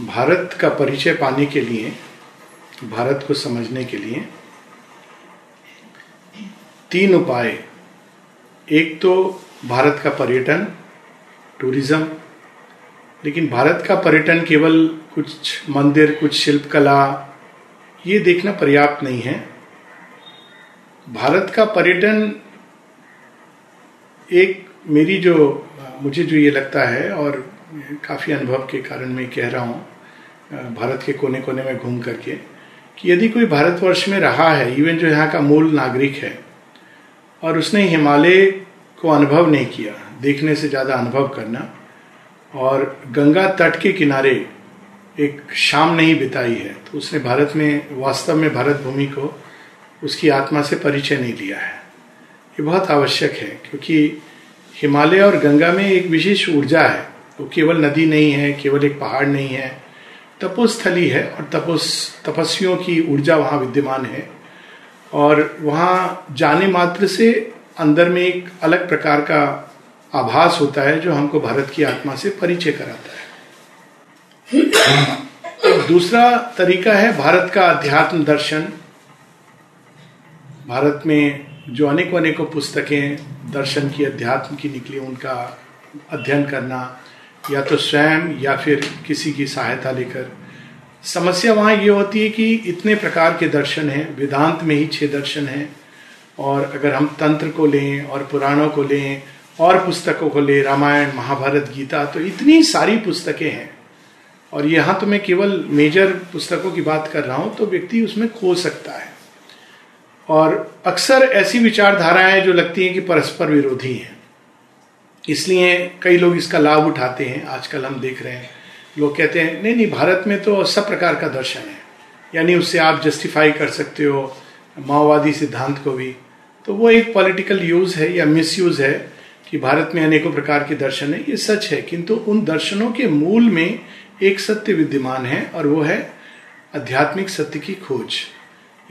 भारत का परिचय पाने के लिए, भारत को समझने के लिए तीन उपाय। एक तो भारत का पर्यटन, टूरिज़्म। लेकिन भारत का पर्यटन केवल कुछ मंदिर, कुछ शिल्पकला, ये देखना पर्याप्त नहीं है। भारत का पर्यटन एक मेरी जो, मुझे जो ये लगता है और काफ़ी अनुभव के कारण मैं कह रहा हूँ भारत के कोने कोने में घूम करके, कि यदि कोई भारतवर्ष में रहा है इवन जो यहाँ का मूल नागरिक है, और उसने हिमालय को अनुभव नहीं किया, देखने से ज़्यादा अनुभव करना, और गंगा तट के किनारे एक शाम नहीं बिताई है तो उसने भारत में, वास्तव में भारत भूमि को उसकी आत्मा से परिचय नहीं लिया है। ये बहुत आवश्यक है, क्योंकि हिमालय और गंगा में एक विशेष ऊर्जा है। वो केवल नदी नहीं है, केवल एक पहाड़ नहीं है। तपोस्थली है और तपोस, तपस्वियों की ऊर्जा वहाँ विद्यमान है। और वहाँ जाने मात्र से अंदर में एक अलग प्रकार का आभास होता है, जो हमको भारत की आत्मा से परिचय कराता है। दूसरा तरीका है भारत का अध्यात्म दर्शन। भारत में जो अनेकों अनेकों पुस्तकें दर्शन की, अध्यात्म की निकली, उनका अध्ययन करना या तो स्वयं या फिर किसी की सहायता लेकर। समस्या वहाँ ये होती है कि इतने प्रकार के दर्शन हैं, वेदांत में ही छह दर्शन हैं, और अगर हम तंत्र को लें और पुराणों को लें और पुस्तकों को लें, रामायण, महाभारत, गीता तो इतनी सारी पुस्तकें हैं। और यहाँ तो मैं केवल मेजर पुस्तकों की बात कर रहा हूँ तो व्यक्ति उसमें खो सकता है। और अक्सर ऐसी विचारधाराएँ जो लगती हैं कि परस्पर विरोधी हैं। इसलिए कई लोग इसका लाभ उठाते हैं, आजकल हम देख रहे हैं। लोग कहते हैं, नहीं नहीं, भारत में तो सब प्रकार का दर्शन है। यानी उससे आप जस्टिफाई कर सकते हो, माओवादी सिद्धांत को भी। तो वो एक पॉलिटिकल यूज़ है या मिस यूज़ है कि भारत में अनेकों प्रकार के दर्शन है। ये सच है, किंतु उन दर्शनों के मूल में एक सत्य विद्यमान है और वो है आध्यात्मिक सत्य की खोज।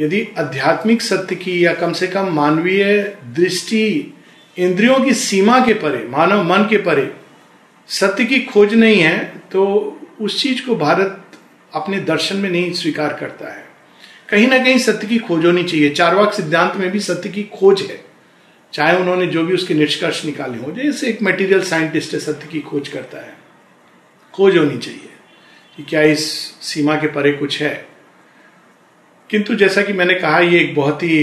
यदि आध्यात्मिक सत्य की या कम से कम मानवीय दृष्टि इंद्रियों की सीमा के परे, मानव मन के परे सत्य की खोज नहीं है तो उस चीज़ को भारत अपने दर्शन में नहीं स्वीकार करता है। कहीं ना कहीं सत्य की खोज होनी चाहिए। चारवाक सिद्धांत में भी सत्य की खोज है। चाहे उन्होंने जो भी उसके निष्कर्ष निकाले हो, जैसे एक मटेरियल साइंटिस्ट है, सत्य की खोज करता है। खोज होनी चाहिए कि क्या इस सीमा के परे कुछ है। किंतु जैसा कि मैंने कहा, ये एक बहुत ही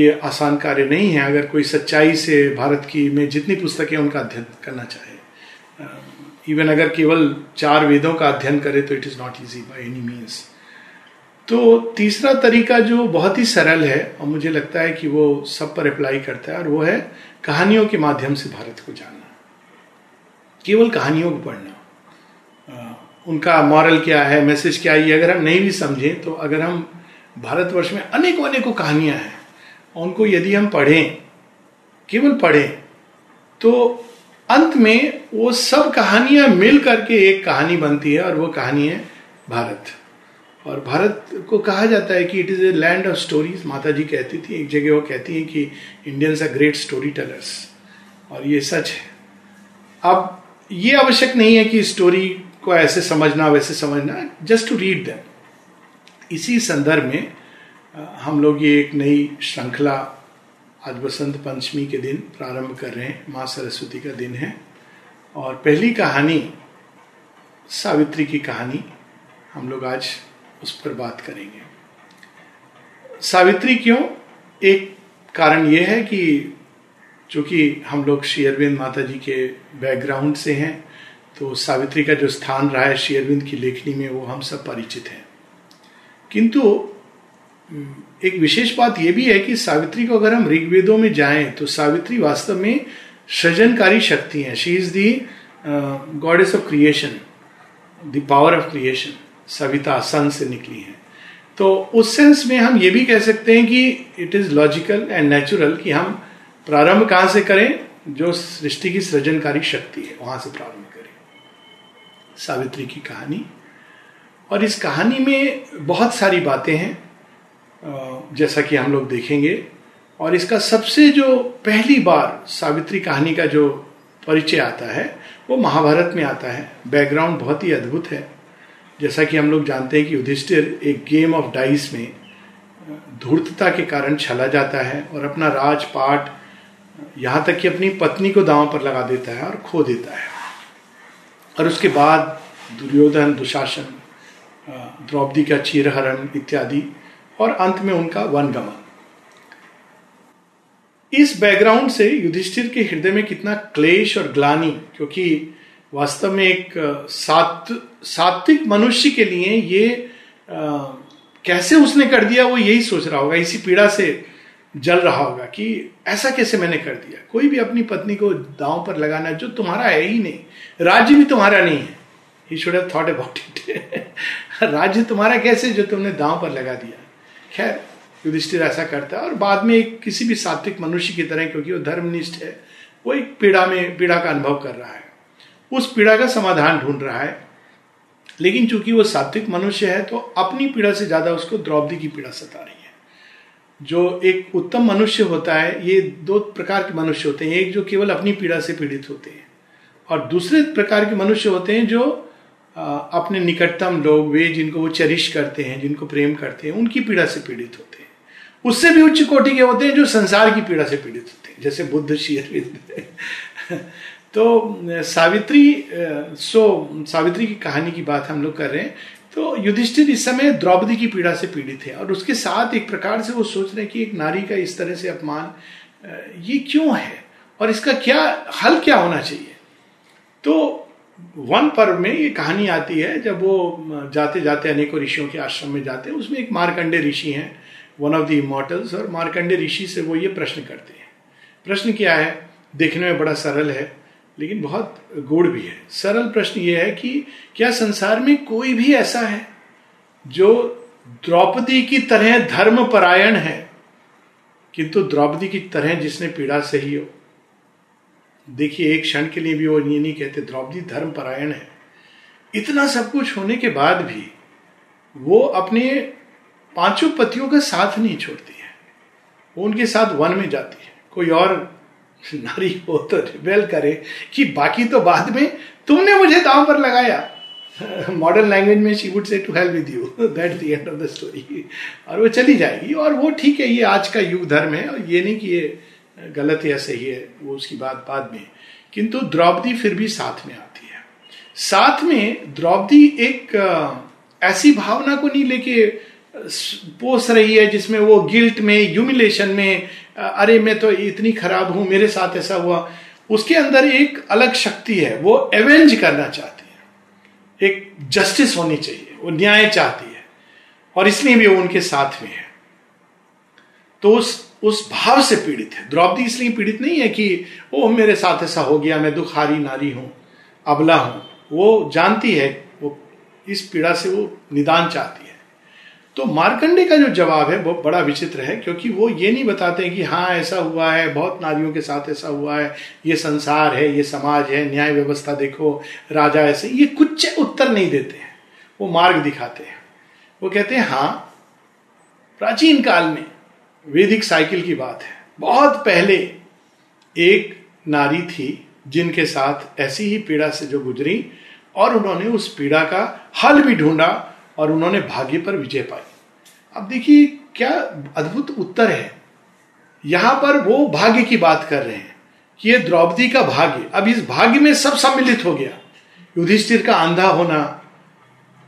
ये आसान कार्य नहीं है अगर कोई सच्चाई से भारत की में जितनी पुस्तकें उनका अध्ययन करना चाहे। इवन अगर केवल चार वेदों का अध्ययन करे तो it is not easy by any means तो तीसरा तरीका जो बहुत ही सरल है और मुझे लगता है कि वो सब पर अप्लाई करता है और वो है कहानियों के माध्यम से भारत को जानना। केवल कहानियों को पढ़ना। उनका मॉरल क्या है मैसेज क्या है अगर हम नहीं भी समझें तो अगर हम भारतवर्ष में अनेकों अनेकों कहानियाँ हैं। उनको यदि हम पढ़ें, केवल पढ़ें तो अंत में वो सब कहानियाँ मिल करके एक कहानी बनती है और वो कहानी है भारत। और भारत को कहा जाता है कि it is a land of stories माता जी कहती थी, एक जगह वो कहती हैं कि Indians are great story tellers और ये सच है। अब ये आवश्यक नहीं है कि स्टोरी को ऐसे समझना, वैसे समझना जस्ट टू रीड दैम इसी संदर्भ में हम लोग ये एक नई श्रृंखला आज बसंत पंचमी के दिन प्रारंभ कर रहे हैं, माँ सरस्वती का दिन है। और पहली कहानी, सावित्री की कहानी, हम लोग आज उस पर बात करेंगे। सावित्री क्यों? एक कारण यह है कि चूँकि हम लोग श्री अरविंद माता जी के बैकग्राउंड से हैं तो सावित्री का जो स्थान रहा है श्री अरविंद की लेखनी में, वो हम सब परिचित हैं। किंतु एक विशेष बात यह भी है कि सावित्री को अगर हम ऋग्वेदों में जाएँ तो सावित्री वास्तव में सृजनकारी शक्ति है। She is the goddess of creation the power of creation Savita sun से निकली है। तो उस सेंस में हम ये भी कह सकते हैं कि it is logical and natural कि हम प्रारंभ कहाँ से करें? जो सृष्टि की सृजनकारी शक्ति है, वहाँ से प्रारंभ करें। सावित्री की कहानी और इस कहानी में बहुत सारी बातें हैं जैसा कि हम लोग देखेंगे। और इसका सबसे जो पहली बार सावित्री कहानी का जो परिचय आता है, वो महाभारत में आता है। बैकग्राउंड बहुत ही अद्भुत है। जैसा कि हम लोग जानते हैं कि युधिष्ठिर एक गेम ऑफ़ डाइस में धूर्तता के कारण छला जाता है और अपना राजपाट यहाँ तक कि अपनी पत्नी को दांव पर लगा देता है और खो देता है। और उसके बाद दुर्योधन, दुशासन द्रौपदी का चीरहरण इत्यादि और अंत में उनका वनगमन। इस बैकग्राउंड से युधिष्ठिर के हृदय में कितना क्लेश और ग्लानी क्योंकि वास्तव में एक सात सात्विक मनुष्य के लिए ये आ, कैसे उसने कर दिया वो यही सोच रहा होगा इसी पीड़ा से जल रहा होगा कि ऐसा कैसे मैंने कर दिया। कोई भी अपनी पत्नी को दांव पर लगाना जो तुम्हारा है ही नहीं राज्य भी तुम्हारा नहीं है। He should have thought about it राज्य तुम्हारा कैसे जो तुमने दांव पर लगा दिया? खैर, युधिष्ठिर ऐसा करता है और बाद में एक किसी भी सात्विक मनुष्य की तरह, क्योंकि वो धर्मनिष्ठ है, वो एक पीड़ा में, पीड़ा का अनुभव कर रहा है। उस पीड़ा का समाधान ढूंढ रहा है। लेकिन चूँकि वो सात्विक मनुष्य है तो अपनी पीड़ा से ज़्यादा उसको द्रौपदी की पीड़ा सता रही है। जो एक उत्तम मनुष्य होता है, ये दो प्रकार के मनुष्य होते हैं। एक जो केवल अपनी पीड़ा से पीड़ित होते हैं और दूसरे प्रकार के मनुष्य होते हैं जो अपने निकटतम लोग वे जिनको वो चरिश करते हैं, जिनको प्रेम करते हैं, उनकी पीड़ा से पीड़ित होते हैं। उससे भी उच्च कोटि के होते हैं जो संसार की पीड़ा से पीड़ित होते हैं, जैसे बुद्ध शीर तो सावित्री सो, सावित्री की कहानी की बात हम लोग कर रहे हैं। तो युधिष्ठिर इस समय द्रौपदी की पीड़ा से पीड़ित है और उसके साथ एक प्रकार से वो सोच रहे हैं कि एक नारी का इस तरह से अपमान ये क्यों है? और इसका क्या, हल क्या होना चाहिए? तो वन पर्व में ये कहानी आती है, जब वो जाते जाते अनेकों ऋषियों के आश्रम में जाते हैं, उसमें एक मारकंडे ऋषि हैं वन ऑफ़ द इमोटल्स और मारकंडे ऋषि से वो ये प्रश्न करते हैं। प्रश्न क्या है? देखने में बड़ा सरल है, लेकिन बहुत गुड़ भी है। सरल प्रश्न ये है कि क्या संसार में कोई भी ऐसा है, जो द्रौपदी की तरह धर्म परायण है, किंतु द्रौपदी की तरह जिसने पीड़ा सही हो देखिए, एक क्षण के लिए भी वो ये नहीं कहते, द्रौपदी धर्म परायण है। इतना सब कुछ होने के बाद भी वो अपने पाँचों पतियों का साथ नहीं छोड़ती है। वो उनके साथ वन में जाती है। कोई और नारी हो तो रिबेल करे कि बाकी तो बाद में तुमने मुझे दाव पर लगाया। मॉडर्न लैंग्वेज में she would say to help with you that the end of the story और वो चली जाएगी, और वो ठीक है, ये आज का युग धर्म है, और ये नहीं कि ये गलत या सही है, वो उसकी बात बाद में। किंतु द्रौपदी फिर भी साथ में आती है। साथ में द्रौपदी एक ऐसी भावना को नहीं लेके पोस रही है जिसमें वो गिल्ट में ह्यूमिलेशन में अरे मैं तो इतनी खराब हूँ, मेरे साथ ऐसा हुआ। उसके अंदर एक अलग शक्ति है, वो एवेंज करना चाहती है। एक जस्टिस होनी चाहिए, वो न्याय चाहती है। और इसलिए भी वो उनके साथ में है। तो उस उस भाव से पीड़ित है। द्रौपदी इसलिए पीड़ित नहीं है कि ओ मेरे साथ ऐसा हो गया, मैं दुखारी नारी हूँ, अबला हूँ। वो जानती है, वो इस पीड़ा से वो निदान चाहती है। तो मार्कंडे का जो जवाब है, वो बड़ा विचित्र है, क्योंकि वो ये नहीं बताते कि हाँ ऐसा हुआ है, बहुत नारियों के साथ ऐसा हुआ है, ये संसार है, ये समाज है, न्याय व्यवस्था देखो, राजा ऐसे। ये कुछ उत्तर नहीं देते हैं। वो मार्ग दिखाते हैं। वो कहते हैं हाँ प्राचीन काल में वैदिक साइकिल की बात है। बहुत पहले एक नारी थी जिनके साथ ऐसी ही पीड़ा से जो गुजरी और उन्होंने उस पीड़ा का हल भी ढूंढा और उन्होंने भाग्य पर विजय पाई। अब देखिए, क्या अद्भुत उत्तर है। यहाँ पर वो भाग्य की बात कर रहे हैं कि ये द्रौपदी का भाग्य, अब इस भाग्य में सब सम्मिलित हो गया। युधिष्ठिर का अंधा होना,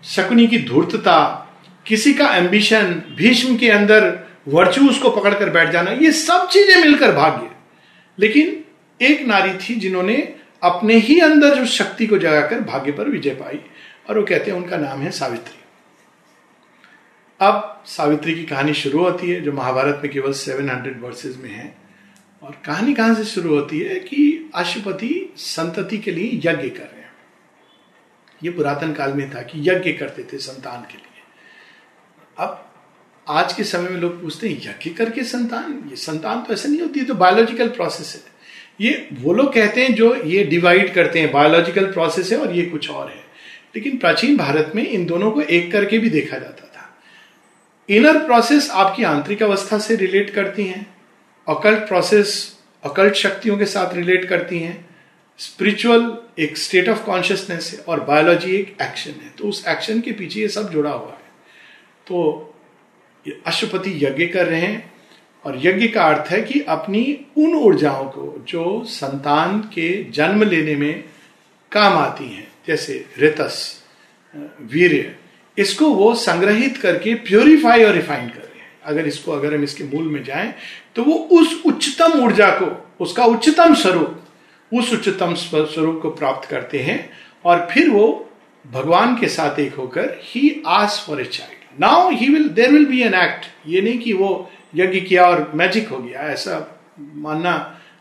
शकुनी की धूर्तता, किसी का एम्बिशन भीष्म के अंदर वर्चू उसको पकड़कर बैठ जाना, ये सब चीज़ें मिलकर भाग्य। लेकिन एक नारी थी जिन्होंने अपने ही अंदर जो शक्ति को जगाकर भाग्य पर विजय पाई, और वो कहते हैं उनका नाम है सावित्री। अब सावित्री की कहानी शुरू होती है, जो महाभारत में केवल 700 वर्सेज में है, और कहानी कहाँ से शुरू होती है कि अशुपति संतति के लिए यज्ञ कर रहे हैं। ये पुरातन काल में था कि यज्ञ करते थे संतान के लिए। अब आज के समय में लोग पूछते हैं, यज्ञ करके संतान? ये संतान तो ऐसा नहीं होती है तो बायोलॉजिकल प्रोसेस है। ये वो लोग कहते हैं जो ये डिवाइड करते हैं बायोलॉजिकल प्रोसेस है और ये कुछ और है। लेकिन प्राचीन भारत में इन दोनों को एक करके भी देखा जाता था। इनर प्रोसेस आपकी आंतरिक अवस्था से रिलेट करती हैं अकल्ट प्रोसेस अकल्ट शक्तियों के साथ रिलेट करती हैं स्पिरिचुअल एक स्टेट ऑफ़ कॉन्शियसनेस है और बायोलॉजी एक एक्शन है। तो उस एक्शन के पीछे ये सब जुड़ा हुआ है। तो अशुपति यज्ञ कर रहे हैं और यज्ञ का अर्थ है कि अपनी उन ऊर्जाओं को जो संतान के जन्म लेने में काम आती हैं, जैसे रितस, वीर्य, इसको वो संग्रहित करके प्योरीफाई और रिफाइन कर रहे हैं। अगर इसको, अगर हम इसके मूल में जाएँ तो वो उस उच्चतम ऊर्जा को, उसका उच्चतम स्वरूप, उस उच्चतम स्वरूप को प्राप्त करते हैं और फिर वो भगवान के साथ एक होकर ही ask for a child now he will there will be an act ये नहीं कि वो यज्ञ किया और मैजिक हो गया। ऐसा मानना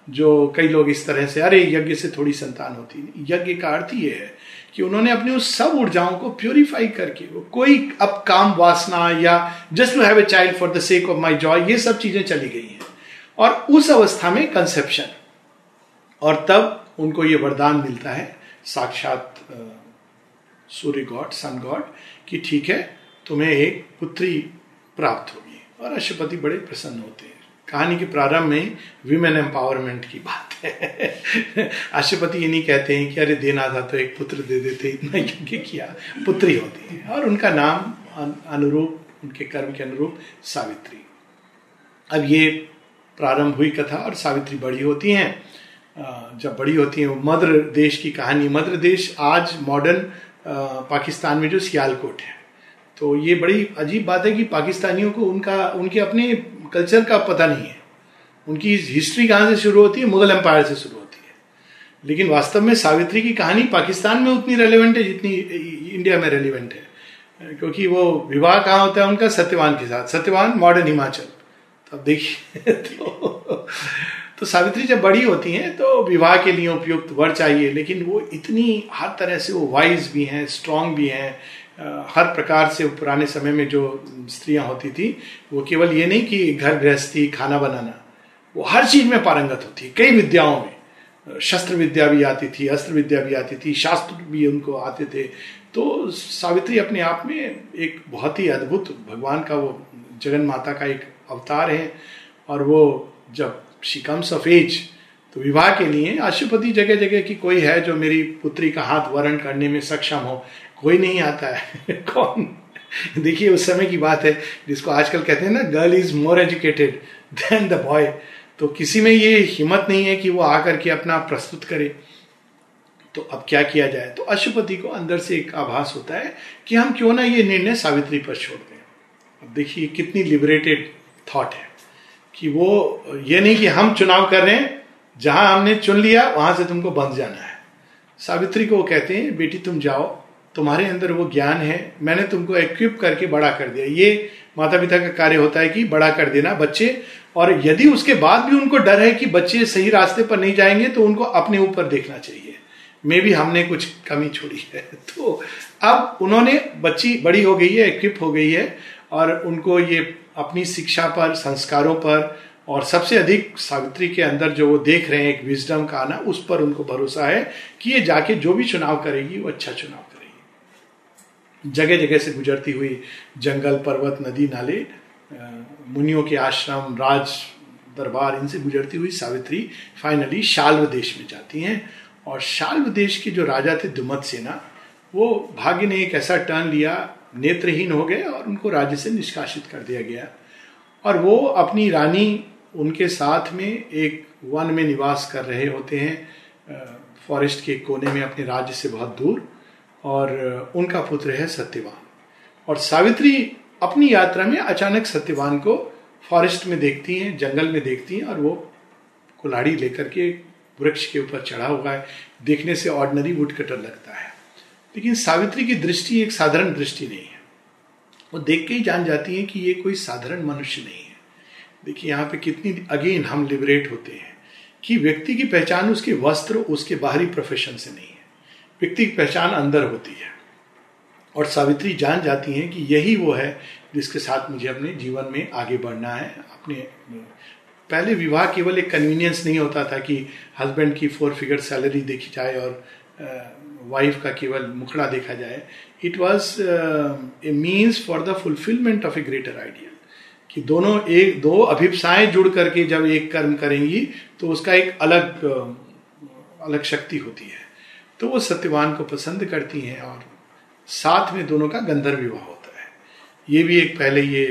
जो कई लोग इस तरह से, अरे यज्ञ से थोड़ी संतान होती नहीं यज्ञ का अर्थ ये है कि उन्होंने अपनी उस सब ऊर्जाओं को प्योरीफाई करके, वो कोई अब काम, वासना या just to have a child for the sake of my joy ये सब चीज़ें चली गई हैं। और उस अवस्था में कंसेप्शन और तब उनको ये वरदान मिलता है, साक्षात सूर्य गॉड सन गॉड कि ठीक है तुम्हें एक पुत्री प्राप्त होगी। और अशुपति बड़े प्रसन्न होते हैं। कहानी के प्रारंभ में विमेन एम्पावरमेंट की बात है। अशुपति ये नहीं कहते हैं कि, अरे, देना था तो एक पुत्र दे देते इतना यज्ञ किया? पुत्री होती है। और उनका नाम अनुरूप, उनके कर्म के अनुरूप सावित्री। अब ये प्रारंभ हुई कथा और सावित्री बड़ी होती हैं। जब बड़ी होती है मध्य देश की कहानी। मध्य देश आज मॉडर्न पाकिस्तान में जो सियालकोट है। तो ये बड़ी अजीब बात है कि पाकिस्तानियों को उनका, उनके अपने कल्चर का पता नहीं है। उनकी हिस्ट्री कहाँ से शुरू होती है? मुगल एम्पायर से शुरू होती है। लेकिन वास्तव में सावित्री की कहानी पाकिस्तान में उतनी रेलिवेंट है जितनी इंडिया में रेलिवेंट है। क्योंकि वो विवाह कहाँ होता है उनका? सत्यवान के साथ। सत्यवान मॉडर्न हिमाचल। तो अब देखिए तो तो सावित्री जब बड़ी होती हैं तो विवाह के लिए उपयुक्त वर चाहिए। लेकिन वो इतनी, हर तरह से वो वाइज भी हैं स्ट्रांग भी हैं। हर प्रकार से पुराने समय में जो स्त्रियाँ होती थी, वो केवल ये नहीं कि घर गृहस्थी, खाना बनाना, वो हर चीज़ में पारंगत होती, कई विद्याओं में। शस्त्र विद्या भी आती थी, अस्त्र विद्या भी आती थी, शास्त्र भी उनको आते थे। तो सावित्री अपने आप में एक बहुत ही अद्भुत भगवान का, वो जगन माता का एक अवतार है। और वो जब शी कम्स ऑफ़ एज तो विवाह के लिए अशुपति जगह जगह की कोई है जो मेरी पुत्री का हाथ वर्ण करने में सक्षम हो कोई नहीं आता है। कौन? देखिए, उस समय की बात है, जिसको आजकल कहते हैं ना girl is more educated than the boy तो किसी में ये हिम्मत नहीं है कि वो आकर के अपना प्रस्तुत करे। तो अब क्या किया जाए? तो अशुपति को अंदर से एक आभास होता है कि हम क्यों ना ये निर्णय सावित्री पर छोड़ दें। अब देखिए, कितनी लिबरेटेड थॉट है कि वो, ये नहीं कि हम चुनाव कर रहे हैं, जहाँ हमने चुन लिया, वहाँ से तुमको बंद जाना है। सावित्री को वो कहते हैं, बेटी, तुम जाओ तुम्हारे अंदर वो ज्ञान है, मैंने तुमको इक्विप करके बड़ा कर दिया। ये माता पिता का कार्य होता है कि बड़ा कर देना बच्चे, और यदि उसके बाद भी उनको डर है कि बच्चे सही रास्ते पर नहीं जाएँगे तो उनको अपने ऊपर देखना चाहिए। मे भी हमने कुछ कमी छोड़ी है। तो अब उन्होंने बच्ची बड़ी हो गई है इक्विप हो गई है, और उनको ये अपनी शिक्षा पर, संस्कारों पर, और सबसे अधिक सावित्री के अंदर जो वो देख रहे हैं, एक विजडम का आना, उस पर उनको भरोसा है कि ये जाके जो भी चुनाव करेगी, वो अच्छा चुनाव करेगी। जगह जगह से गुजरती हुई जंगल, पर्वत, नदी, नाले मुनियों के आश्रम, राज, दरबार, इनसे गुजरती हुई सावित्री फाइनली शाल्व देश में जाती हैं। और शाल्व देश के जो राजा थे दुमत सेना, वो भाग्य ने एक ऐसा टर्न लिया, नेत्रहीन हो गए और उनको राज्य से निष्कासित कर दिया गया। और वो अपनी रानी, उनके साथ में एक वन में निवास कर रहे होते हैं फॉरेस्ट के कोने में अपने राज्य से बहुत दूर। और उनका पुत्र है सत्यवान। और सावित्री अपनी यात्रा में अचानक सत्यवान को फॉरेस्ट में देखती हैं, जंगल में देखती हैं और वो कुल्हाड़ी लेकर के वृक्ष के ऊपर चढ़ा हुआ है। देखने से ऑर्डनरी वुड कटर लगता है। लेकिन सावित्री की दृष्टि एक साधारण दृष्टि नहीं है। वो देख के ही जान जाती है कि ये कोई साधारण मनुष्य नहीं है। देखिए, यहाँ पे कितनी अगेन हम लिबरेट होते हैं कि व्यक्ति की पहचान उसके वस्त्र, उसके बाहरी प्रोफेशन से नहीं व्यक्ति की पहचान अंदर होती है। और सावित्री जान जाती हैं कि यही वो है जिसके साथ मुझे अपने जीवन में आगे बढ़ना है। अपने, पहले विवाह केवल एक कन्वीनियंस नहीं होता था कि हस्बैंड की फोर फिगर सैलरी देखी जाए और वाइफ का केवल मुखड़ा देखा जाए। It was a means for the fulfilment of a greater idea कि दोनों एक, दो अभिप्साएँ जुड़ करके जब एक कर्म करेंगी तो उसका एक अलग अलग शक्ति होती है। तो वो सत्यवान को पसंद करती हैं और साथ में दोनों का गंधर्व विवाह होता है। ये भी एक पहले ये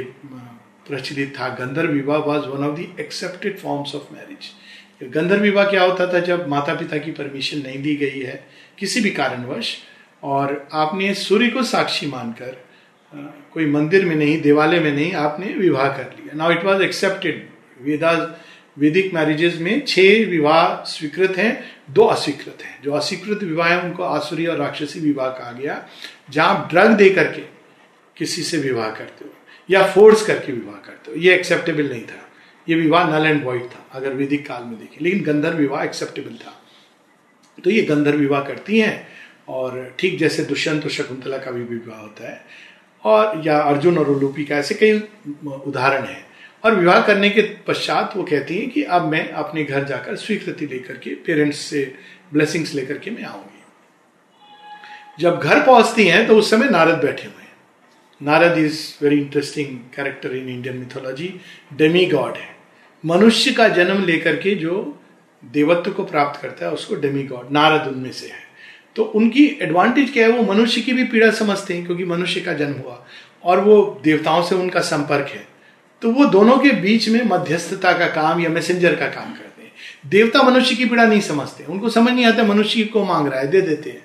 प्रचलित था, गंधर्व विवाह was one of the accepted forms of marriage गंधर्व विवाह क्या होता था जब माता पिता की परमिशन नहीं दी गई है किसी भी कारणवश, और आपने सूर्य को साक्षी मानकर कोई मंदिर में नहीं, देवालय में नहीं, आपने विवाह कर लिया। Now it was accepted Veda Vedic marriages में छह विवाह स्वीकृत हैं। दो अस्वीकृत हैं। जो अस्वीकृत विवाह है, उनको आसुरी और राक्षसी विवाह कहा गया। जहाँ आप ड्रग दे करके किसी से विवाह करते हो, या फोर्स करके विवाह करते हो, ये एक्सेप्टेबल नहीं था। ये विवाह नल एंड वॉइड था, अगर वैदिक काल में देखें। लेकिन गंधर्व विवाह एक्सेप्टेबल था। तो ये गंधर्व विवाह करती हैं, और ठीक जैसे दुष्यंत और शकुंतला का भी विवाह होता है। और, या अर्जुन और उलूपी का ऐसे कई उदाहरण हैं। और विवाह करने के पश्चात वो कहती है कि अब मैं अपने घर जाकर स्वीकृति लेकर के पेरेंट्स से ब्लेसिंग्स लेकर के मैं आऊँगी। जब घर पहुँचती हैं तो उस समय नारद बैठे हुए हैं। Narad is very interesting character in Indian mythology demigod है। मनुष्य का जन्म लेकर के जो देवत्व को प्राप्त करता है, उसको डेमी गॉड नारद उनमें से है। तो उनकी एडवांटेज क्या है? वो मनुष्य की भी पीड़ा समझते हैं, क्योंकि मनुष्य का जन्म हुआ। और वो देवताओं से उनका संपर्क है। तो वो दोनों के बीच में मध्यस्थता का काम या मैसेंजर का काम करते हैं। देवता मनुष्य की पीड़ा नहीं समझते। उनको समझ नहीं आता, मनुष्य को मांग रहा है, दे देते हैं।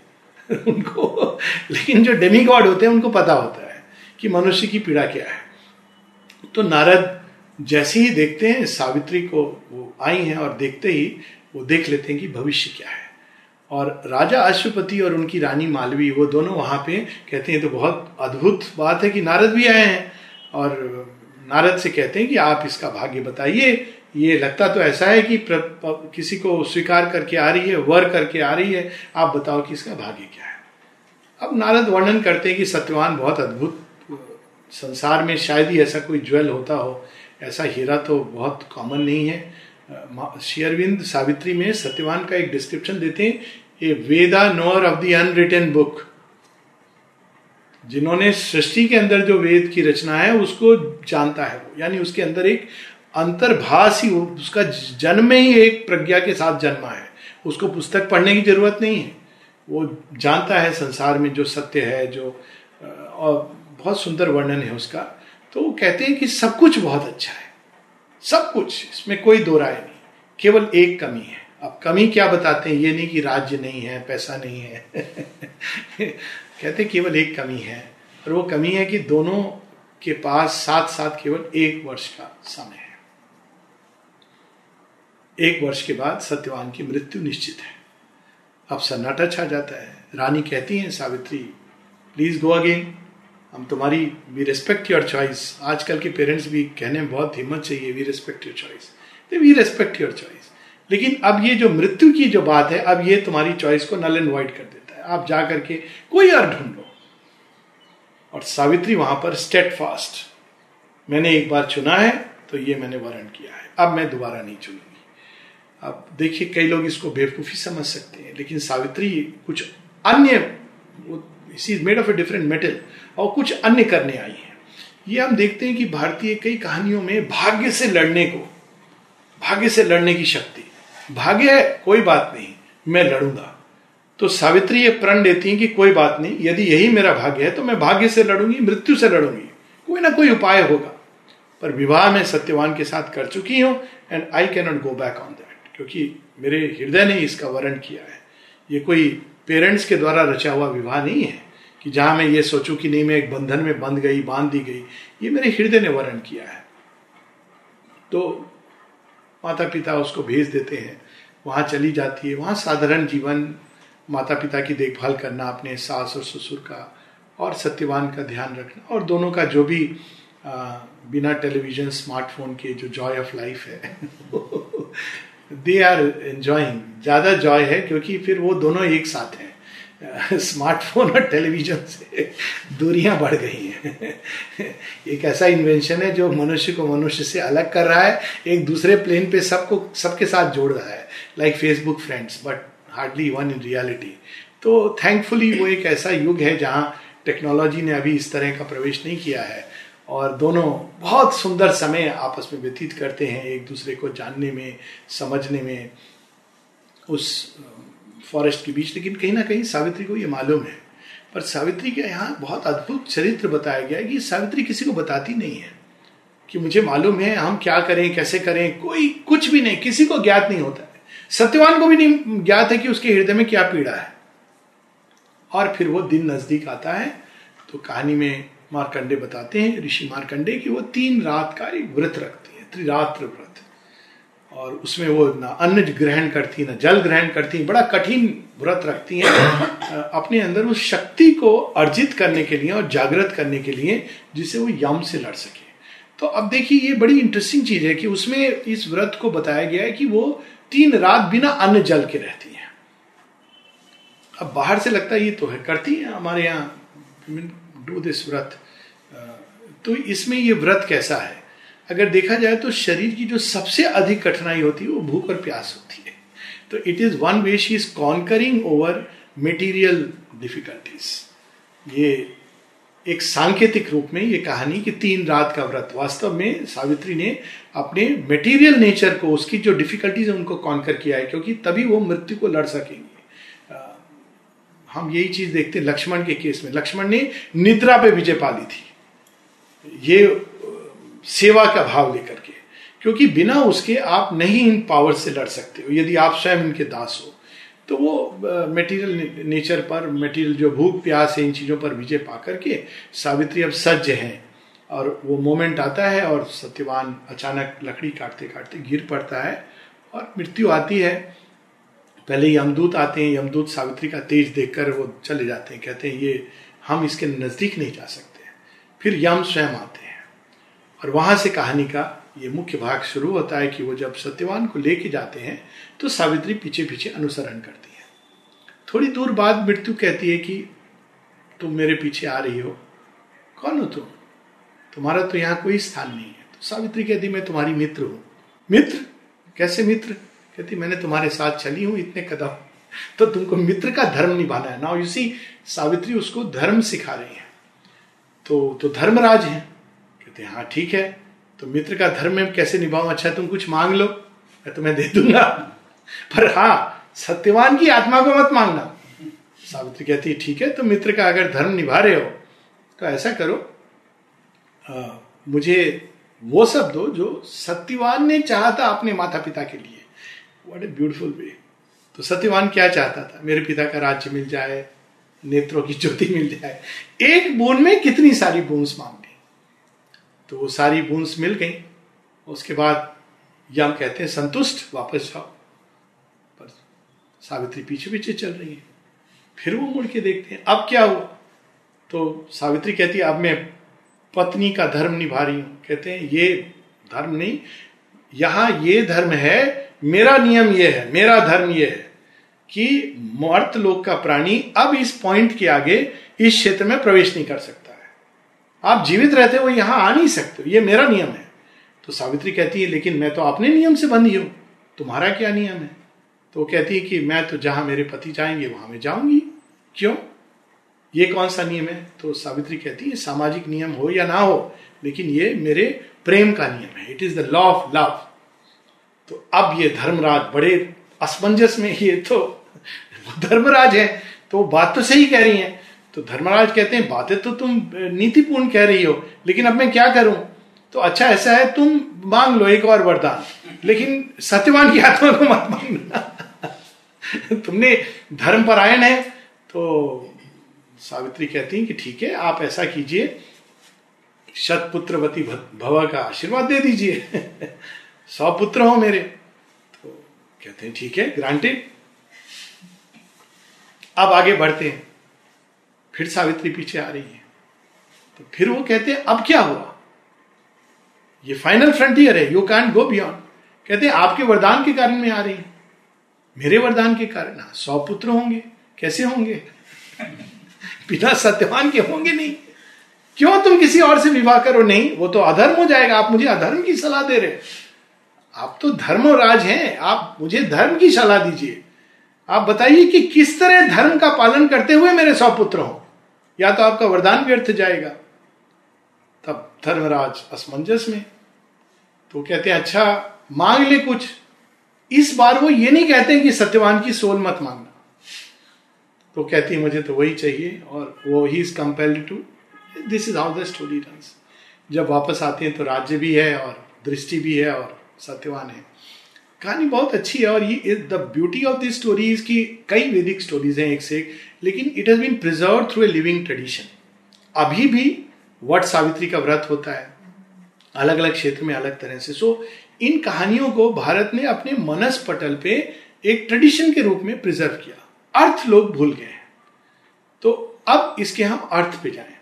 उनको, लेकिन जो डेमी गॉड होते हैं, उनको पता होता है कि मनुष्य की पीड़ा क्या है। तो नारद जैसे ही देखते हैं, सावित्री को वो आई हैं और देखते ही वो देख लेते हैं कि भविष्य क्या है। और राजा अश्वपति और उनकी रानी मालवी, वो दोनों वहाँ पे कहते हैं तो बहुत अद्भुत बात है कि नारद भी आए हैं और नारद से कहते हैं कि आप इसका भाग्य बताइए। ये लगता तो ऐसा है कि किसी को स्वीकार करके आ रही है, वर करके आ रही है। आप बताओ कि इसका भाग्य क्या है। अब नारद वर्णन करते हैं कि सत्यवान बहुत अद्भुत, संसार में शायद ही ऐसा कोई ज्वेल होता हो। ऐसा हीरा तो बहुत कॉमन नहीं है। शेयरविंद सावित्री में सत्यवान का एक डिस्क्रिप्शन देते हैं, a Veda knower of the unwritten book. जिन्होंने सृष्टि के अंदर जो वेद की रचना है, उसको जानता है यानी उसके अंदर एक अंतर्भाष ही उसका जन्म में ही एक प्रज्ञा के साथ जन्मा है। उसको पुस्तक पढ़ने की ज़रूरत नहीं है। वो जानता है संसार में जो सत्य है, जो और बहुत सुंदर वर्णन है उसका। तो वो कहते हैं कि सब कुछ बहुत अच्छा है। सब कुछ, इसमें कोई दो राय नहीं। केवल एक कमी है। अब कमी क्या बताते हैं? ये नहीं कि राज्य नहीं है, पैसा नहीं है। कहते केवल एक कमी है, और वो कमी है कि दोनों के पास साथ साथ केवल एक वर्ष का समय है। एक वर्ष के बाद सत्यवान की मृत्यु निश्चित है। अब सन्नाटा छा जाता है। रानी कहती है, सावित्री प्लीज़ गो अगेन हम तुम्हारी वी रेस्पेक्ट योर चॉइस आजकल के पेरेंट्स भी कहने में बहुत हिम्मत चाहिए we respect your choice we respect your choice लेकिन अब ये जो मृत्यु की जो बात है, अब ये तुम्हारी चॉइस को नल एंड वाइट कर देता आप जा करके कोई और ढूंढ। और सावित्री वहाँ पर स्टेट फास्ट मैंने एक बार चुना है तो ये मैंने वर्ण किया है। अब मैं दोबारा नहीं चुनूँगी। अब देखिए, कई लोग इसको बेवकूफ़ी समझ सकते हैं, लेकिन सावित्री कुछ अन्य made of a different metal और कुछ अन्य करने आई है। ये हम देखते हैं कि भारतीय कई कहानियों में भाग्य से लड़ने को, भाग्य से लड़ने की शक्ति। भाग्य है, कोई बात नहीं, मैं लड़ूँगा। तो सावित्री ये प्रण देती हैं कि कोई बात नहीं, यदि यही मेरा भाग्य है तो मैं भाग्य से लड़ूँगी, मृत्यु से लड़ूँगी। कोई ना कोई उपाय होगा। पर विवाह में सत्यवान के साथ कर चुकी हूँ and I cannot go back on that क्योंकि मेरे हृदय ने इसका वर्ण किया है। ये कोई पेरेंट्स के द्वारा रचा हुआ विवाह नहीं है, कि जहाँ मैं ये सोचूं कि नहीं, मैं एक बंधन में बंध गई, बाँध दी गई, ये मेरे हृदय ने वर्ण किया है। तो माता पिता उसको भेज देते हैं, वहाँ चली जाती है, वहाँ साधारण जीवन माता पिता की देखभाल करना अपने सास और ससुर का और सत्यवान का ध्यान रखना और दोनों का जो भी आ, बिना टेलीविज़न स्मार्टफ़ोन के जो जॉय ऑफ़ लाइफ है दे आर एंजॉइंग ज़्यादा जॉय है क्योंकि फिर वो दोनों एक साथ हैं। स्मार्टफ़ोन और टेलीविज़न से दूरियाँ बढ़ गई हैं। एक ऐसा इन्वेंशन है जो मनुष्य को मनुष्य से अलग कर रहा है एक दूसरे प्लेन पे सबको सबके साथ जोड़ रहा है। Like Facebook friends but hardly one in reality तो थैंकफुली वो एक ऐसा युग है जहाँ टेक्नोलॉजी ने अभी इस तरह का प्रवेश नहीं किया है और दोनों बहुत सुंदर समय आपस में व्यतीत करते हैं एक दूसरे को जानने में, समझने में, उस फॉरेस्ट के बीच। लेकिन कहीं ना कहीं सावित्री को ये मालूम है। पर सावित्री के यहाँ बहुत अद्भुत चरित्र बताया गया है कि सावित्री किसी को बताती नहीं है कि मुझे मालूम है हम क्या करें, कैसे करें, कोई कुछ भी नहीं, किसी को ज्ञात नहीं होता। सत्यवान को भी नहीं ज्ञात है कि उसके हृदय में क्या पीड़ा है। और फिर वो दिन नज़दीक आता है तो कहानी में मारकंडे बताते हैं, ऋषि मारकंडे कि वो तीन रात का एक व्रत रखती है, त्रिरात्र व्रत। और उसमें वो ना अन्न ग्रहण करती, ना जल ग्रहण करती, बड़ा कठिन व्रत रखती हैं। अपने अंदर उस शक्ति को अर्जित करने के लिए और जागृत करने के लिए जिससे वो यम से लड़ सके। तो अब देखिए, ये बड़ी इंटरेस्टिंग चीज़ है कि उसमें इस व्रत को बताया गया है कि वो तीन रात बिना अन्न जल के रहती है। अब बाहर से लगता है ये तो है, करती है हमारे यहाँ डू दिस व्रत। तो इसमें ये व्रत कैसा है? अगर देखा जाए तो शरीर की जो सबसे अधिक कठिनाई होती है, वो भूख और प्यास होती है। तो it is one way she is conquering over material difficulties ये एक सांकेतिक रूप में ये कहानी कि तीन रात का व्रत। वास्तव में सावित्री ने अपने मेटीरियल नेचर को, उसकी जो डिफिकल्टीज है, उनको कॉन्कर किया है, क्योंकि तभी वो मृत्यु को लड़ सकेंगे। हम यही चीज़ देखते हैं लक्ष्मण के केस में। लक्ष्मण ने निद्रा पे विजय पा ली थी। ये सेवा का भाव लेकर के। क्योंकि बिना उसके आप नहीं इन पावर से लड़ सकते हो। यदि आप स्वयं इनके दास हो तो वो मटेरियल नेचर पर मटेरियल जो भूख, प्यास है इन चीज़ों पर विजय पा करके सावित्री अब सज्ज है। और वो मोमेंट आता है और सत्यवान अचानक लकड़ी काटते काटते गिर पड़ता है और मृत्यु आती है। पहले यमदूत आते हैं, यमदूत सावित्री का तेज देखकर वो चले जाते हैं, कहते हैं, ये हम इसके नज़दीक नहीं जा सकते फिर यम स्वयं आते हैं। और वहाँ से कहानी का ये मुख्य भाग शुरू होता है कि वो जब सत्यवान को लेके जाते हैं तो सावित्री पीछे पीछे अनुसरण करती है। थोड़ी दूर बाद मृत्यु कहती है कि, तुम मेरे पीछे आ रही हो। कौन हो तुम? तुम्हारा तो यहाँ कोई स्थान नहीं है। तो सावित्री कहती, मैं तुम्हारी मित्र हूँ। मित्र? कैसे मित्र? कहती, मैंने तुम्हारे साथ चली हूँ, इतने कदम। तो तुमको मित्र का धर्म निभाना है। नाउ यू सी सावित्री उसको धर्म सिखा रही है। तो तो धर्मराज है। कहते हाँ ठीक है। तो मित्र का धर्म में कैसे निभाऊं? अच्छा तुम कुछ मांग लो मैं तुम्हें दे दूँगा। पर हाँ सत्यवान की आत्मा को मत मांगना। सावित्री कहती है ठीक है तो मित्र का अगर धर्म निभा रहे हो तो ऐसा करो। आ, मुझे वो सब दो जो सत्यवान ने चाहा था अपने माता पिता के लिए। व्हाट ए ब्यूटीफुल वे तो सत्यवान क्या चाहता था? मेरे पिता का राज्य मिल जाए नेत्रों की ज्योति मिल जाए। एक बूंद में कितनी सारी बूंस मांग तो वो सारी बूंस मिल गई। उसके बाद यम कहते हैं, संतुष्ट, वापस जाओ पर सावित्री पीछे पीछे चल रही है। फिर वो मुड़ के देखते हैं, अब क्या हुआ? तो सावित्री कहती है, अब मैं पत्नी का धर्म निभा रही हूँ। कहते हैं, ये धर्म नहीं, यहाँ ये धर्म है, मेरा नियम ये है, मेरा धर्म ये है कि मर्त लोक का प्राणी अब इस पॉइंट के आगे इस क्षेत्र में प्रवेश नहीं कर सकता। आप जीवित रहते हो, यहाँ आ नहीं सकते ये मेरा नियम है। तो सावित्री कहती है, लेकिन मैं तो अपने नियम से बंधी हूँ। तुम्हारा क्या नियम है? तो कहती है कि, मैं तो जहाँ मेरे पति जाएँगे, वहाँ मैं जाऊँगी। क्यों? ये कौन सा नियम है? तो सावित्री कहती है, सामाजिक नियम हो या ना हो, लेकिन ये मेरे प्रेम का नियम है। It is the law of love तो अब ये धर्मराज बड़े असमंजस में ये तो धर्मराज है तो बात तो सही कह रही है। तो धर्मराज कहते हैं, बातें तो तुम नीतिपूर्ण कह रही हो, लेकिन अब मैं क्या करूँ? तो अच्छा ऐसा है, तुम मांग लो एक और वरदान, लेकिन सत्यवान की आत्मा को मत मांगना। तुमने धर्म परायण है तो सावित्री कहती है कि ठीक है, आप ऐसा कीजिए शतपुत्रवती भवा का आशीर्वाद दे दीजिए। सौ पुत्र हो मेरे। तो कहते हैं, ठीक है ग्रांटेड अब आगे बढ़ते हैं। फिर सावित्री पीछे आ रही है। तो फिर वो कहते हैं अब क्या हुआ? ये फाइनल फ्रंटियर है यू कैंट गो बियॉन्ड कहते हैं आपके वरदान के कारण में आ रही है। मेरे वरदान के कारण हाँ, सौ पुत्र होंगे। कैसे होंगे? बिना सत्यवान के होंगे नहीं। क्यों तुम किसी और से विवाह करो? नहीं वो तो अधर्म हो जाएगा। आप मुझे अधर्म की सलाह दे रहे आप तो धर्म राज हैं। आप मुझे धर्म की सलाह दीजिए। आप बताइए कि किस तरह धर्म का पालन करते हुए मेरे सौ पुत्र हो? या तो आपका वरदान व्यर्थ जाएगा। तब धर्मराज असमंजस में तो कहते हैं अच्छा मांग ले कुछ। इस बार वो ये नहीं कहते कि सत्यवान की सोल मत मांगना। तो कहती है, मुझे तो वही चाहिए और वो he is compelled to this is how the story runs जब वापस आते हैं तो राज्य भी है और दृष्टि भी है और सत्यवान है। कहानी बहुत अच्छी है और ये the beauty of this story की कई वैदिक स्टोरीज हैं, एक से एक। लेकिन it has been preserve through a living tradition अभी भी वट सावित्री का व्रत होता है अलग अलग क्षेत्र में अलग तरह से। सो so, इन कहानियों को भारत ने अपने मनस पटल पे एक ट्रेडिशन के रूप में प्रिजर्व किया। अर्थ लोग भूल गए तो अब इसके हम अर्थ पे जाएँ।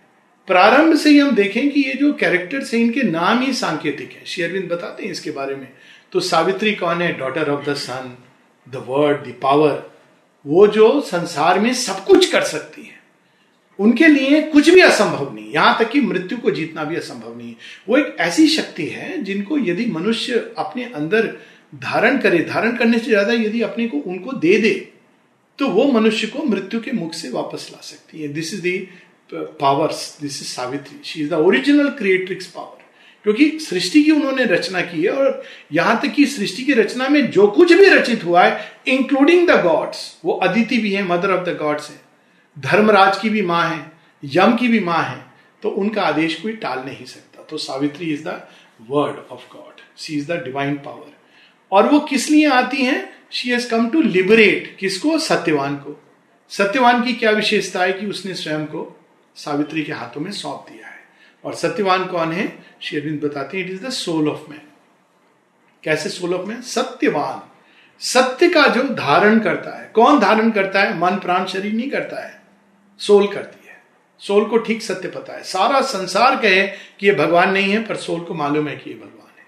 प्रारंभ से ही हम देखें कि ये जो कैरेक्टर्स हैं इनके नाम ही सांकेतिक है। शेयरविंद बताते हैं इसके बारे में। तो सावित्री कौन है? Daughter of the sun the word the power वो जो संसार में सब कुछ कर सकती है, उनके लिए कुछ भी असंभव नहीं, यहाँ तक कि मृत्यु को जीतना भी असंभव नहीं है। वो एक ऐसी शक्ति है जिनको यदि मनुष्य अपने अंदर धारण करे, धारण करने से ज़्यादा यदि अपने को, उनको दे दे तो वो मनुष्य को मृत्यु के मुख से वापस ला सकती है। This is the powers this is Savitri she is the original creatrix power क्योंकि सृष्टि की उन्होंने रचना की है और यहाँ तक कि सृष्टि की रचना में जो कुछ भी रचित हुआ है इंक्लूडिंग द गॉड्स वो अदिति भी है मदर ऑफ़ द गॉड्स है। धर्मराज की भी माँ है, यम की भी माँ है तो उनका आदेश कोई टाल नहीं सकता। तो Savitri is the word of God she is the divine power और वो किस लिए आती हैं? She has come to liberate किसको? सत्यवान को। सत्यवान की क्या विशेषता है कि उसने स्वयं को सावित्री के हाथों में सौंप दिया है? और सत्यवान कौन है? शेरविंद बताते हैं it is the soul of man कैसे सोल ऑफ़ मैन सत्यवान। सत्य का जो धारण करता है। कौन धारण करता है? मन, प्राण, शरीर नहीं करता है। सोल करती है। सोल को ठीक सत्य पता है। सारा संसार कहे कि ये भगवान नहीं है, पर सोल को मालूम है कि ये भगवान है।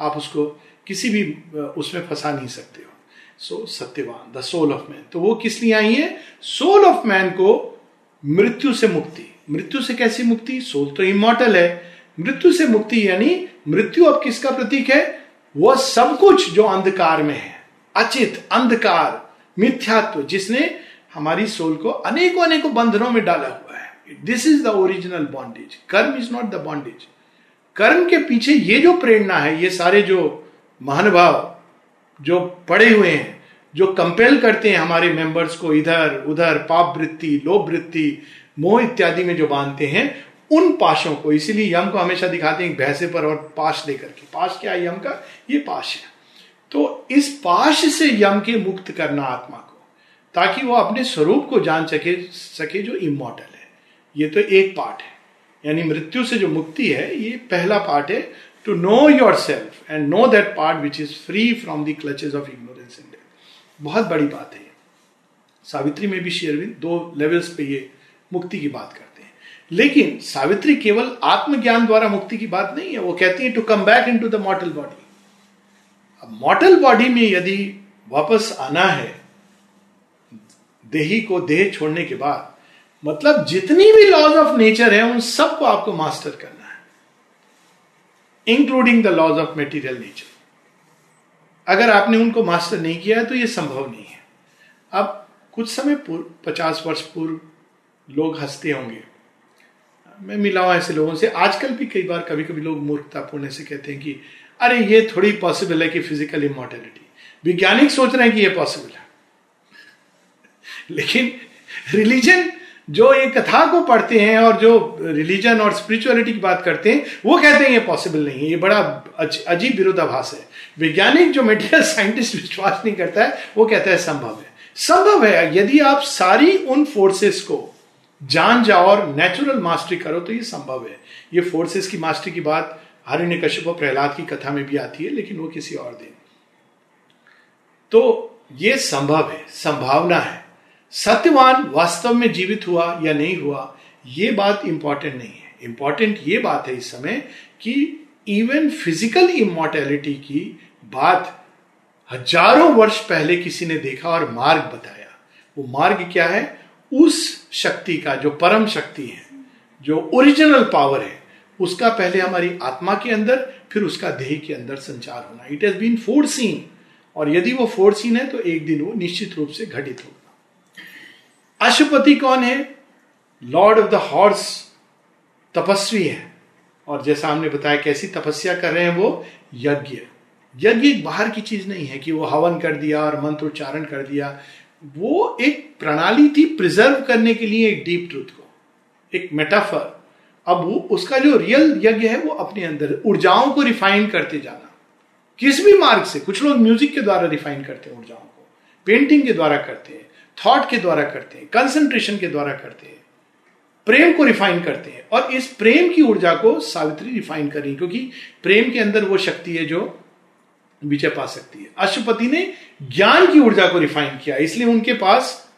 आप उसको किसी भी उसमें फंसा नहीं सकते हो। So Satyavan the soul of man तो वो किस लिए आई है? सोल ऑफ़ मैन को मृत्यु से मुक्ति। मृत्यु से कैसी मुक्ति? सोल तो इमोटल है। मृत्यु से मुक्ति यानी मृत्यु अब किसका प्रतीक है? वह सब कुछ जो अंधकार में है। अचित, अंधकार, मिथ्यात्व, जिसने हमारी सोल को अनेकों अनेकों बंधनों में डाला हुआ है। This is the original bondage karma is not the bondage कर्म के पीछे ये जो प्रेरणा है, ये सारे जो महानुभाव, जो पड़े हुए हैं, जो कंपेल करते हैं हमारे मेंबर्स को, इधर, उधर, पाप वृत्ति, लोभ वृत्ति मोह इत्यादि में जो बांधते हैं, उन पाशों को। इसीलिए यम को हमेशा दिखाते हैं भैंसे पर और पाश लेकर के। पाश क्या है यम का? ये पाश है। तो इस पाश से यम के मुक्त करना आत्मा को, ताकि वो अपने स्वरूप को जान सके सके जो इमोटल है। ये तो एक पार्ट है। यानी मृत्यु से जो मुक्ति है, ये पहला पार्ट है। To know yourself and know that part which is free from the clutches of ignorance death बहुत बड़ी बात है। सावित्री में भी शेयरविंद दो लेवल्स पे ये मुक्ति की बात करते हैं। लेकिन सावित्री केवल आत्मज्ञान द्वारा मुक्ति की बात नहीं है। वो कहती है to come back into the mortal body अब मॉटल बॉडी में यदि वापस आना है, देही को देह छोड़ने के बाद मतलब जितनी भी लॉज ऑफ़ नेचर है, उन सबको आपको मास्टर करना है including the laws of material nature अगर आपने उनको मास्टर नहीं किया है तो यह संभव नहीं है। अब कुछ समय पूर्व, पचास वर्ष पूर्व लोग हँसते होंगे। मैं मिला हूँ ऐसे लोगों से। आजकल भी कई बार कभी कभी लोग मूर्खतापूर्ण से कहते हैं कि, अरे, ये थोड़ी पॉसिबल है कि फ़िज़िकल इमोर्टेलिटी वैज्ञानिक सोच रहे हैं कि ये पॉसिबल है। लेकिन रिलीजन जो ये कथा को पढ़ते हैं और जो रिलीजन और स्पिरिचुअलिटी की बात करते हैं, वो कहते हैं ये पॉसिबल नहीं है। ये बड़ा अजीब विरोधाभास है। वैज्ञानिक जो मेटेरियल साइंटिस्ट विश्वास नहीं करता है, वो कहता है संभव है। संभव है, यदि आप सारी उन फोर्सेस को जान जाओ और नेचुरल मास्टरी करो तो ये संभव है। ये फोर्सेस की मास्टरी की बात हरिण्य कश्यप और प्रहलाद की कथा में भी आती है, लेकिन वो किसी और दिन। तो ये संभव है, संभावना है। सत्यवान वास्तव में जीवित हुआ या नहीं हुआ, ये बात इंपॉर्टेंट नहीं है। इंपॉर्टेंट ये बात है इस समय कि इवन फ़िज़िकल इमोर्टेलिटी की बात हज़ारों वर्ष पहले किसी ने देखा और मार्ग बताया। वो मार्ग क्या है? उस शक्ति का, जो परम शक्ति है, जो ओरिजिनल पावर है, उसका पहले हमारी आत्मा के अंदर, फिर उसका देह के अंदर संचार होना। It has been foreseen और यदि वो फोर सीन है तो एक दिन वो निश्चित रूप से घटित होगा। अशुपति कौन है? लॉर्ड ऑफ़ द हॉर्स तपस्वी है। और जैसा हमने बताया, कैसी तपस्या कर रहे हैं वो? यज्ञ। यज्ञ बाहर की चीज़ नहीं है कि वो हवन कर दिया और मंत्र उच्चारण कर दिया। वो एक प्रणाली थी प्रिजर्व करने के लिए एक डीप ट्रूथ को, एक मेटाफर अब वो, उसका जो रियल यज्ञ है, वो अपने अंदर ऊर्जाओं को रिफाइन करते जाना। किस भी मार्ग से, कुछ लोग म्यूज़िक के द्वारा रिफाइन करते हैं ऊर्जाओं को। पेंटिंग के द्वारा करते हैं थॉट के द्वारा करते हैं कंसंट्रेशन के द्वारा करते हैं। प्रेम को रिफाइन करते हैं और इस प्रेम की ऊर्जा को सावित्री रिफाइन कर रही क्योंकि प्रेम के अंदर वो शक्ति है जो विजय पा सकती है। अशुपति ने ज्ञान की ऊर्जा को रिफाइन किया, इसलिए उनके पास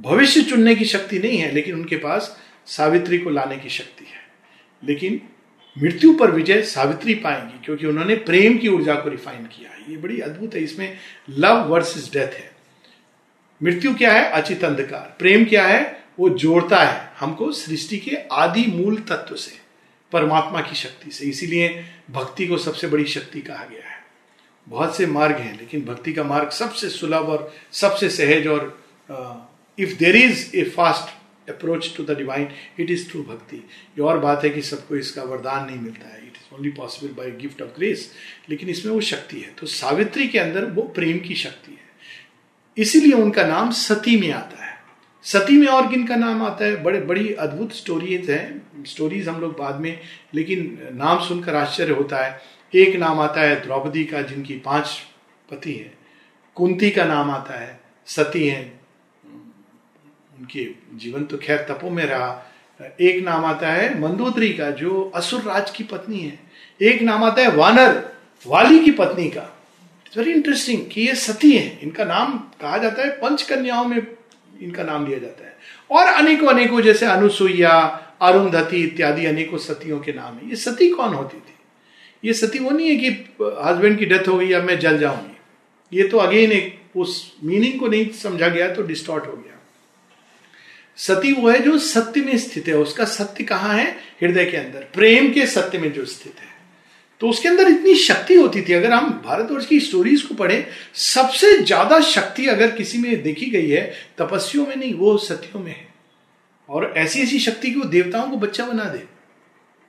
भविष्य चुनने की शक्ति नहीं है, लेकिन उनके पास सावित्री को लाने की शक्ति है। लेकिन मृत्यु पर विजय सावित्री पाएँगी, क्योंकि उन्होंने प्रेम की ऊर्जा को रिफाइन किया। है ये बड़ी अद्भुत है, इसमें लव वर्सेस डेथ है। मृत्यु क्या है? अचित अंधकार। प्रेम क्या है? वो जोड़ता है हमको सृष्टि के आदि मूल तत्व से। परमात्मा की शक्ति से। इसीलिए भक्ति को सबसे बड़ी शक्ति कहा गया है। बहुत से मार्ग हैं, लेकिन भक्ति का मार्ग सबसे सुलभ और सबसे सहज और if there is a fast approach to the divine it is through bhakti. ये और बात है कि सबको इसका वरदान नहीं मिलता है। It is only possible by gift of grace लेकिन इसमें वो शक्ति है। तो सावित्री के अंदर वो प्रेम की शक्ति है। इसीलिए उनका नाम सती में आता है। सती में और किन का नाम आता है? बड़े, बड़ी अद्भुत स्टोरीज हैं। स्टोरीज हम लोग बाद में, लेकिन नाम सुनकर आश्चर्य होता है। एक नाम आता है द्रौपदी का, जिनकी पाँच पति है। कुंती का नाम आता है, सती हैं। उनके जीवन तो खैर तपो में रहा। एक नाम आता है मंदोदरी का, जो असुर राज की पत्नी है। एक नाम आता है वानर, वाली की पत्नी का। इट्स वेरी इंटरेस्टिंग कि ये सती है। इनका नाम कहा जाता है पंच कन्याओं में इनका नाम लिया जाता है। और अनेकों अनेकों जैसे अनुसुईया अरुंधति इत्यादि अनेकों सतियों के नाम है। ये सती कौन होती थी? ये सती वो नहीं है कि हस्बैंड की डेथ हो गई, अब मैं जल जाऊँगी। ये तो अगेन एक उस मीनिंग को नहीं समझा गया तो डिस्टॉर्ट हो गया। सती वो है जो सत्य में स्थित है। उसका सत्य कहाँ है? हृदय के अंदर। प्रेम के सत्य में जो स्थित है। तो उसके अंदर इतनी शक्ति होती थी। अगर हम भारतवर्ष की स्टोरीज को पढ़ें, सबसे ज़्यादा शक्ति अगर किसी में देखी गई है, तपस्वियों में नहीं, वो सतियों में है। और ऐसी ऐसी शक्ति की वो देवताओं को बच्चा बना दे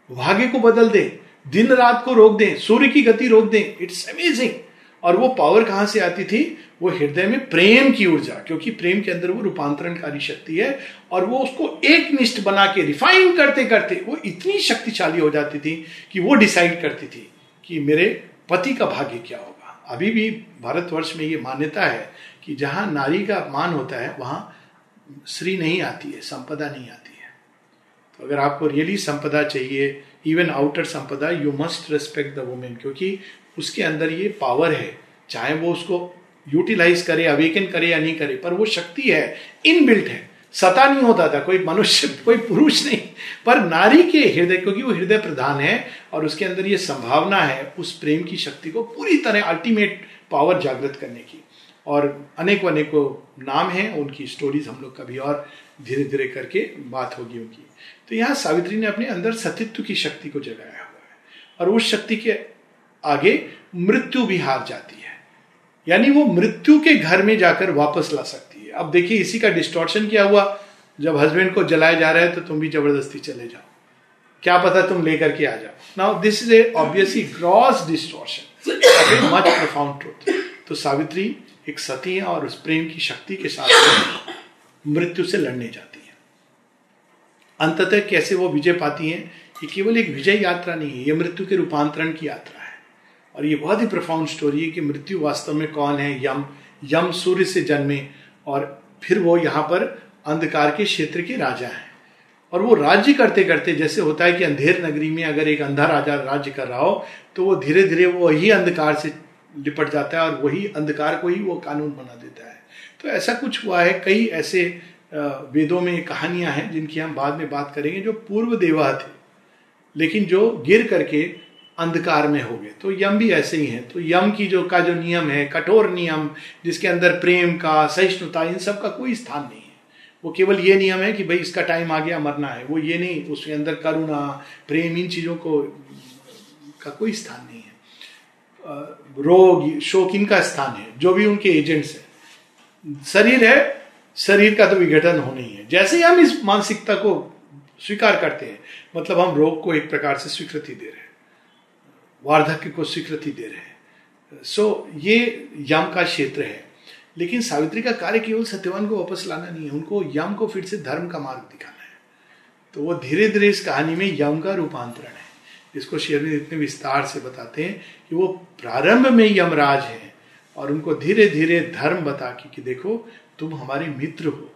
भाग्य को बदल दे, दिन रात को रोक दें, सूर्य की गति रोक दें इट्स अमेजिंग और वो पावर कहाँ से आती थी? वो हृदय में प्रेम की ऊर्जा, क्योंकि प्रेम के अंदर वो रूपांतरणकारी शक्ति है और वो उसको एक निष्ठ बना के रिफाइन करते करते, वो इतनी शक्तिशाली हो जाती थी कि वो डिसाइड करती थी कि मेरे पति का भाग्य क्या होगा। अभी भी भारतवर्ष में ये मान्यता है कि जहाँ नारी का मान होता है, वहाँ श्री नहीं आती है, संपदा नहीं आती है। तो अगर आपको रियली संपदा चाहिए इवन आउटर संपदा you must respect the women क्योंकि उसके अंदर ये पावर है। चाहे वो उसको यूटिलाइज करे अवेकन करे या नहीं करे, पर वो शक्ति है इन बिल्ट है। सता नहीं होता था, कोई मनुष्य, कोई पुरुष नहीं। पर नारी के हृदय, क्योंकि वो हृदय प्रधान है, और उसके अंदर ये संभावना है, उस प्रेम की शक्ति को पूरी तरह अल्टीमेट पावर जागृत करने की। और अनेक अनेकों नाम हैं, उनकी स्टोरीज हम लोग कभी और धीरे धीरे करके बात होगी उनकी। तो यहाँ सावित्री ने अपने अंदर सतित्व की शक्ति को जगाया हुआ है और उस शक्ति के आगे मृत्यु भी हार जाती है। यानी वो मृत्यु के घर में जाकर वापस ला सकती है। अब देखिए, इसी का डिस्टॉर्शन क्या हुआ? जब हस्बैंड को जलाया जा रहा है तो तुम भी ज़बरदस्ती चले जाओ। क्या पता तुम लेकर के आ जाओ। Now this is a obviously gross distortion much profound truth तो सावित्री एक सती है और उस प्रेम की शक्ति के साथ मृत्यु से लड़ने जाती है। अंततः कैसे वो विजय पाती हैं, ये केवल एक विजय यात्रा नहीं है, ये मृत्यु के रूपांतरण की यात्रा है। और ये बहुत ही प्रफाउंड स्टोरी है कि मृत्यु वास्तव में कौन है, यम यम सूर्य से जन्मे और फिर वो यहाँ पर अंधकार के क्षेत्र के राजा हैं। और वो राज्य करते करते, जैसे होता है कि अंधेर नगरी में अगर एक अंधा राजा राज्य कर रहा हो तो वो धीरे धीरे वो वही अंधकार से लिपट जाता है और वही अंधकार को ही वो कानून बना देता है। तो ऐसा कुछ हुआ है, कई ऐसे वेदों में कहानियाँ हैं जिनकी हम बाद में बात करेंगे, जो पूर्व देवा थे, लेकिन जो गिर करके अंधकार में हो गए। तो यम भी ऐसे ही है। तो यम की जो का जो नियम है, कठोर नियम, जिसके अंदर प्रेम का, सहिष्णुता, इन सब का कोई स्थान नहीं है। वो केवल ये नियम है कि भाई इसका टाइम आ गया मरना है। वो ये नहीं, उसके अंदर करुणा, प्रेम, इन चीज़ों को का कोई स्थान नहीं है। रोग शोक इनका स्थान है जो भी उनके एजेंट्स है। शरीर है शरीर का तो विघटन होना ही है। जैसे ही हम इस मानसिकता को स्वीकार करते हैं मतलब हम रोग को एक प्रकार से स्वीकृति दे रहे हैं वार्धक्य को स्वीकृति दे रहे हैं। सो so, ये यम का क्षेत्र है। लेकिन सावित्री का कार्य केवल सत्यवान को वापस लाना नहीं है उनको यम को फिर से धर्म का मार्ग दिखाना है। तो वो धीरे धीरे इस कहानी में यम का रूपांतरण है। जिसको शेरविंद इतने विस्तार से बताते हैं कि वो प्रारंभ में यमराज हैं और उनको धीरे धीरे धर्म बता के कि देखो, तुम हमारे मित्र हो।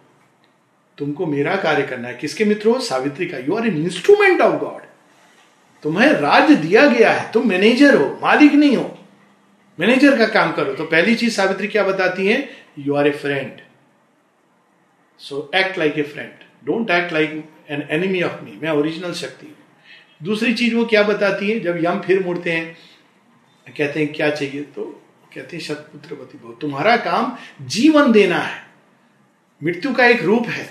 तुमको मेरा कार्य करना है। किसके मित्र हो? सावित्री का। You are an instrument of God तुम्हें राज दिया गया है। तुम मैनेजर हो, मालिक नहीं हो। मैनेजर का काम करो। तो पहली चीज़ सावित्री क्या बताती है? You are a friend so act like a friend don't act like an enemy of me मैं ओरिजिनल शक्ति हूँ। दूसरी चीज़ वो क्या बताती है? जब यम फिर मुड़ते हैं कहते हैं, क्या चाहिए? तो कहते हैं शतपुत्र बहु तुम्हारा काम जीवन देना है। मृत्यु का एक रूप है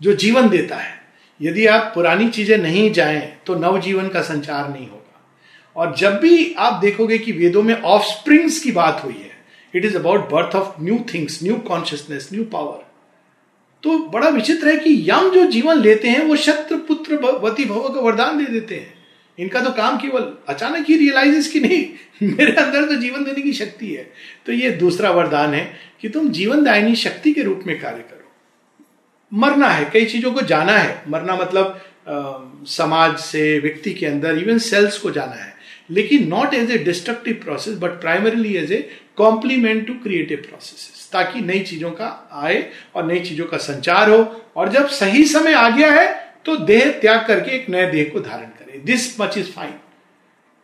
जो जीवन देता है। यदि आप पुरानी चीज़ें नहीं जाएँ तो नव जीवन का संचार नहीं होगा। और जब भी आप देखोगे कि वेदों में ऑफ़ स्प्रिंग्स की बात हुई है it is about birth of new things new consciousness new power तो बड़ा विचित्र है कि यम जो जीवन लेते हैं, वो शत्रु पुत्र वती भव का वरदान दे देते हैं। इनका तो काम केवल अचानक ही रियलाइज़ की नहीं मेरे अंदर तो जीवन देने की शक्ति है। तो ये दूसरा वरदान है कि तुम जीवन दायनी शक्ति के रूप में कार्य करो। मरना है कई चीज़ों को जाना है। मरना मतलब आ, समाज से व्यक्ति के अंदर इवन सेल्स को जाना है। लेकिन not as a destructive process but primarily as a complement to creative process ताकि नई चीज़ों का आए और नई चीज़ों का संचार हो। और जब सही समय आ गया है तो देह त्याग करके एक नए देह को धारण दिस मच इज़ फाइन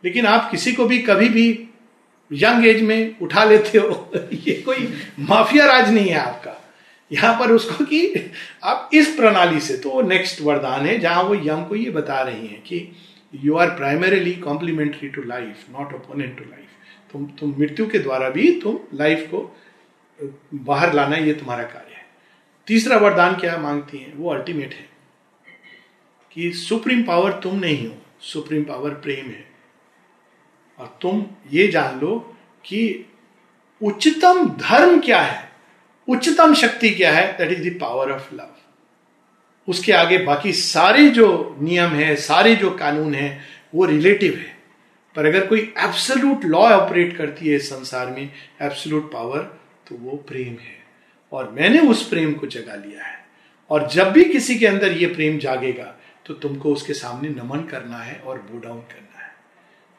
लेकिन आप किसी को भी कभी भी यंग एज में उठा लेते हो, ये कोई माफिया राज नहीं है आपका। यहाँ पर उसको कि आप इस प्रणाली से तो नेक्स्ट वरदान है, जहाँ वो यम को ये बता रही हैं कि you are primarily complementary to life not opponent to life तुम तुम मृत्यु के द्वारा भी तुम लाइफ को बाहर लाना ये तुम्हारा कार्य है। तीसरा वरदान क्या मांगती हैं? वो अल्टीमेट है। कि सुप्रीम पावर तुम नहीं हो, सुप्रीम पावर प्रेम है। और तुम ये जान लो कि उच्चतम धर्म क्या है, उच्चतम शक्ति क्या है that is the power of love उसके आगे बाकी सारे जो नियम है, सारे जो कानून है, वो रिलेटिव है। पर अगर कोई एब्सोल्यूट लॉ ऑपरेट करती है संसार में एब्सोल्यूट पावर तो वो प्रेम है। और मैंने उस प्रेम को जगा लिया है। और जब भी किसी के अंदर ये प्रेम जागेगा तो तुमको उसके सामने नमन करना है और बो डाउन करना है।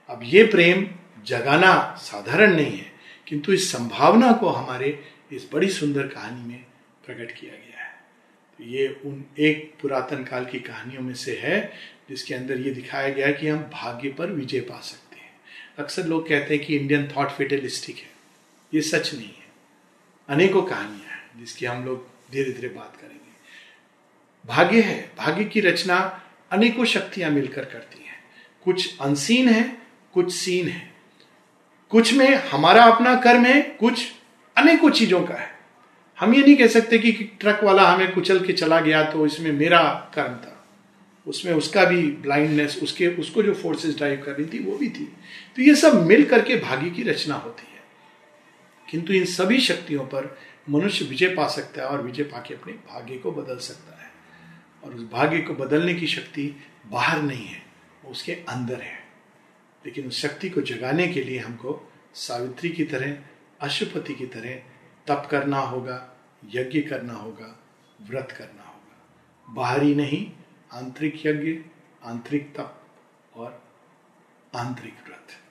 अब ये प्रेम जगाना साधारण नहीं है, किंतु इस संभावना को हमारे इस बड़ी सुंदर कहानी में प्रकट किया गया है। तो ये उन एक पुरातन काल की कहानियों में से है, जिसके अंदर ये दिखाया गया कि हम भाग्य पर विजय पा सकते हैं। अक्सर लोग कहते हैं कि इंडियन थॉट फेटलिस्टिक है। ये सच नहीं है। अनेकों कहानियाँ हैं, जिसकी हम लोग धीरे धीरे बात करेंगे। भाग्य है, भाग्य की रचना अनेकों शक्तियाँ मिलकर करती हैं। कुछ अनसीन है, कुछ सीन है। कुछ में हमारा अपना कर्म है, कुछ अनेकों चीज़ों का है। हम ये नहीं कह सकते कि ट्रक वाला हमें कुचल के चला गया तो इसमें मेरा कर्म था। उसमें उसका भी ब्लाइंडनेस उसके, उसको जो फोर्सेस ड्राइव कर रही थी, वो भी थी। तो ये सब मिल करके भाग्य की रचना होती है। किंतु इन सभी शक्तियों पर मनुष्य विजय पा सकता है और विजय पाके अपने भाग्य को बदल सकता है। और उस भाग्य को बदलने की शक्ति बाहर नहीं है, वो उसके अंदर है। लेकिन उस शक्ति को जगाने के लिए हमको सावित्री की तरह अशुपति की तरह तप करना होगा, यज्ञ करना होगा, व्रत करना होगा। बाहरी नहीं, आंतरिक यज्ञ, आंतरिक तप और आंतरिक व्रत।